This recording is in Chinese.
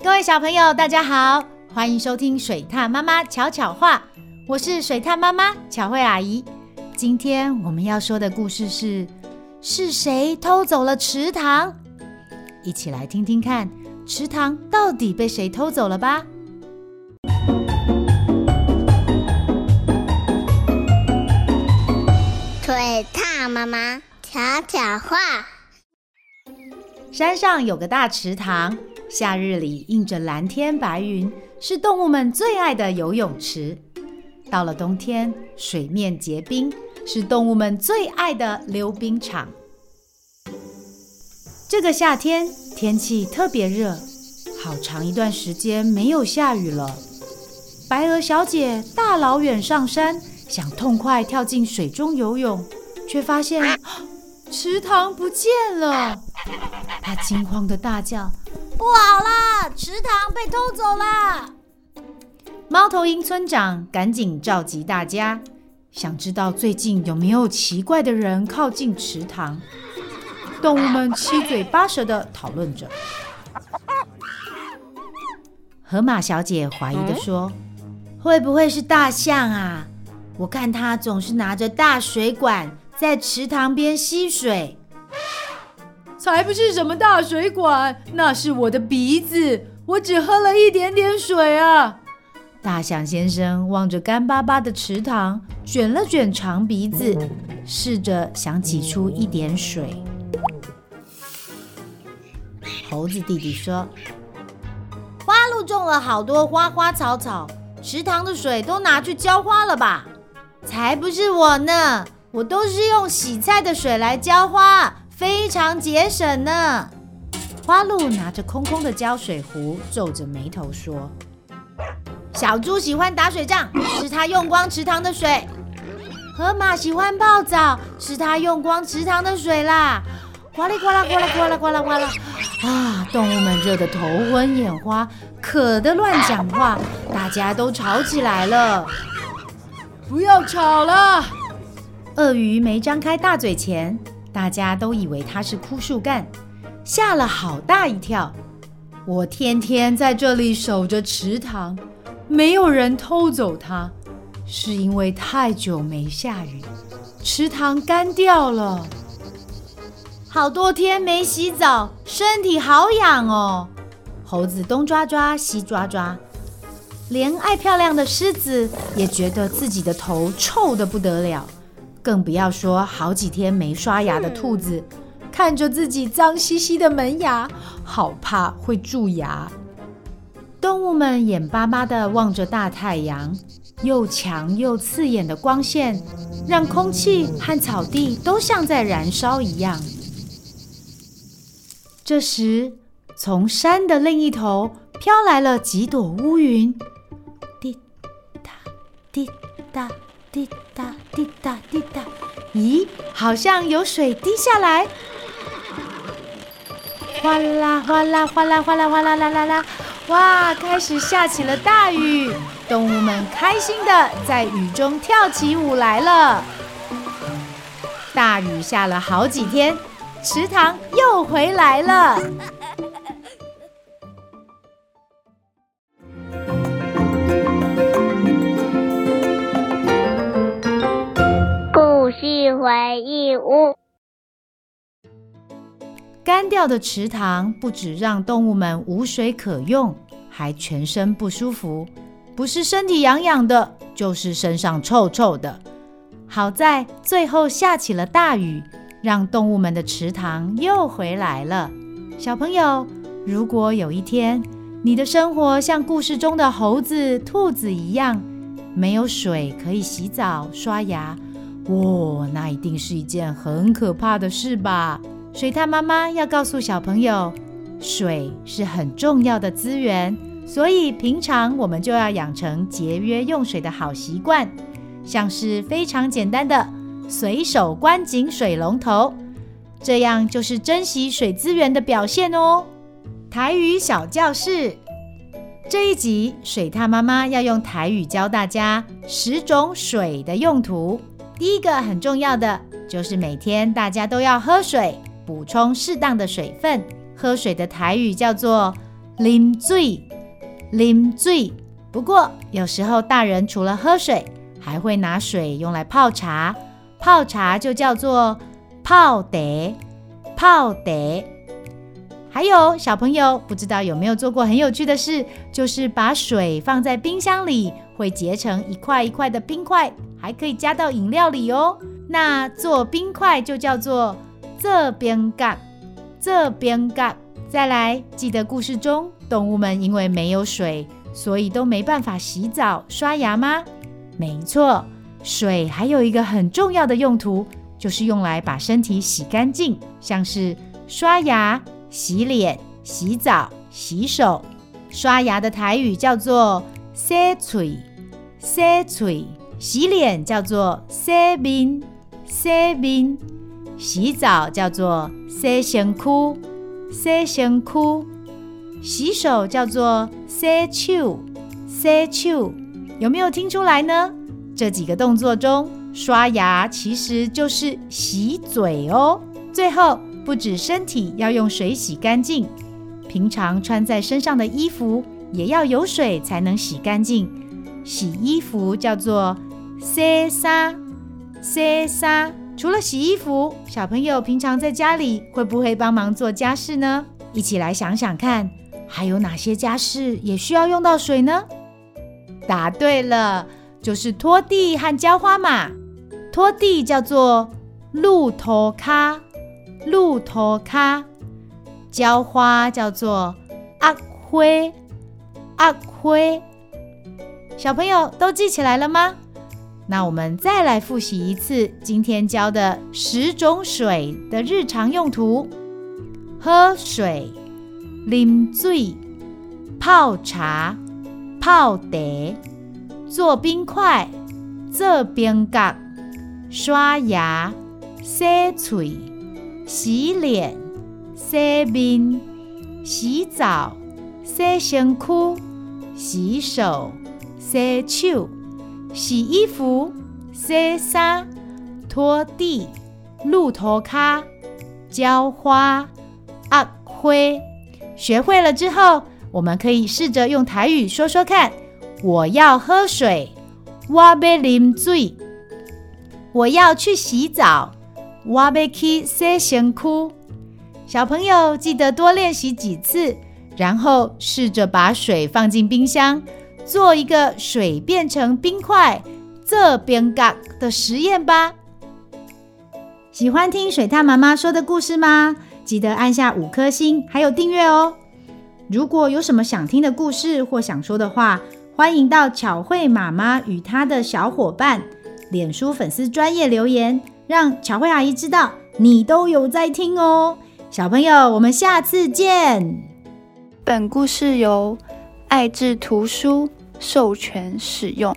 各位小朋友，大家好，欢迎收听水獭妈妈巧巧话，我是水獭妈妈巧慧阿姨。今天我们要说的故事是：是谁偷走了池塘？一起来听听看，池塘到底被谁偷走了吧？水獭妈妈巧巧话。山上有个大池塘。夏日里映着蓝天白云，是动物们最爱的游泳池。到了冬天，水面结冰，是动物们最爱的溜冰场。这个夏天天气特别热，好长一段时间没有下雨了。白鹅小姐大老远上山，想痛快跳进水中游泳，却发现 池塘不见了。她惊慌地大叫。不好啦！池塘被偷走啦！猫头鹰村长赶紧召集大家，想知道最近有没有奇怪的人靠近池塘。动物们七嘴八舌的讨论着。河马小姐怀疑的说：“会不会是大象啊？我看它总是拿着大水管在池塘边吸水。”才不是什么大水管，那是我的鼻子，我只喝了一点点水啊！大象先生望着干巴巴的池塘，卷了卷长鼻子，试着想挤出一点水。猴子弟弟说：“花路种了好多花花草草，池塘的水都拿去浇花了吧？”才不是我呢，我都是用洗菜的水来浇花。非常节省呢。花鹿拿着空空的浇水壶，皱着眉头说：“小猪喜欢打水仗，是它用光池塘的水。河马喜欢泡澡，是它用光池塘的水啦。呱啦呱啦呱啦呱啦呱啦呱啦！啊，动物们热得头昏眼花，渴得乱讲话，大家都吵起来了。不要吵了！鳄鱼没张开大嘴前。大家都以为它是枯树干，吓了好大一跳。我天天在这里守着池塘，没有人偷走它，是因为太久没下雨，池塘干掉了。好多天没洗澡，身体好痒哦。猴子东抓抓西抓抓，连爱漂亮的狮子也觉得自己的头臭得不得了。更不要说好几天没刷牙的兔子，看着自己脏兮兮的门牙，好怕会蛀牙。动物们眼巴巴地望着大太阳，又强又刺眼的光线，让空气和草地都像在燃烧一样。这时，从山的另一头飘来了几朵乌云，滴答滴答。滴答滴答滴答，咦，好像有水滴下来，哗啦哗啦哗啦哗啦哗啦啦啦啦，哇，开始下起了大雨，动物们开心地在雨中跳起舞来了。大雨下了好几天，池塘又回来了。干掉的池塘不止让动物们无水可用，还全身不舒服，不是身体痒痒的，就是身上臭臭的。好在最后下起了大雨，让动物们的池塘又回来了。小朋友，如果有一天你的生活像故事中的猴子、兔子一样，没有水可以洗澡、刷牙。哇、哦，那一定是一件很可怕的事吧？水獭妈妈要告诉小朋友，水是很重要的资源，所以平常我们就要养成节约用水的好习惯，像是非常简单的随手关紧水龙头，这样就是珍惜水资源的表现哦。台语小教室这一集，水獭妈妈要用台语教大家十种水的用途。第一个很重要的就是每天大家都要喝水，补充适当的水分。喝水的台语叫做啉水，啉水。不过有时候大人除了喝水，还会拿水用来泡茶，泡茶就叫做泡茶，泡茶。还有小朋友不知道有没有做过很有趣的事，就是把水放在冰箱里，会结成一块一块的冰块，还可以加到饮料里哦。那做冰块就叫做这边干，这边干。再来，记得故事中动物们因为没有水，所以都没办法洗澡、刷牙吗？没错，水还有一个很重要的用途，就是用来把身体洗干净，像是刷牙。洗脸、洗澡、洗手，刷牙的台语叫做洗嘴，洗嘴；洗脸叫做洗面，洗面；洗澡叫做洗身躯，洗身躯；洗手叫做洗手，洗手。有没有听出来呢？这几个动作中，刷牙其实就是洗嘴哦。最后。不止身体要用水洗干净，平常穿在身上的衣服也要有水才能洗干净。洗衣服叫做洗沙，洗沙。除了洗衣服，小朋友平常在家里会不会帮忙做家事呢？一起来想想看，还有哪些家事也需要用到水呢？答对了，就是拖地和浇花嘛。拖地叫做卤涂骹。卤涂骹，浇花叫做压花，压花。小朋友都记起来了吗？那我们再来复习一次今天教的十种水的日常用途：喝水、啉水、泡茶、泡茶、做冰块、做冰角、刷牙、洗嘴。洗脸、洗面、洗澡、洗身躯、洗手、洗手、洗衣服、洗衫、拖地、卤涂骹、浇花、压灰。学会了之后，我们可以试着用台语说说看：我要喝水，我要啉水，我要去洗澡。我要去洗身躯，小朋友记得多练习几次，然后试着把水放进冰箱，做一个水变成冰块、做冰角的实验吧。喜欢听水獭妈妈说的故事吗？记得按下五颗星，还有订阅哦。如果有什么想听的故事或想说的话，欢迎到巧慧妈妈与她的小伙伴脸书粉丝专业留言。让巧慧阿姨知道你都有在听哦，小朋友，我们下次见。本故事由爱智图书授权使用。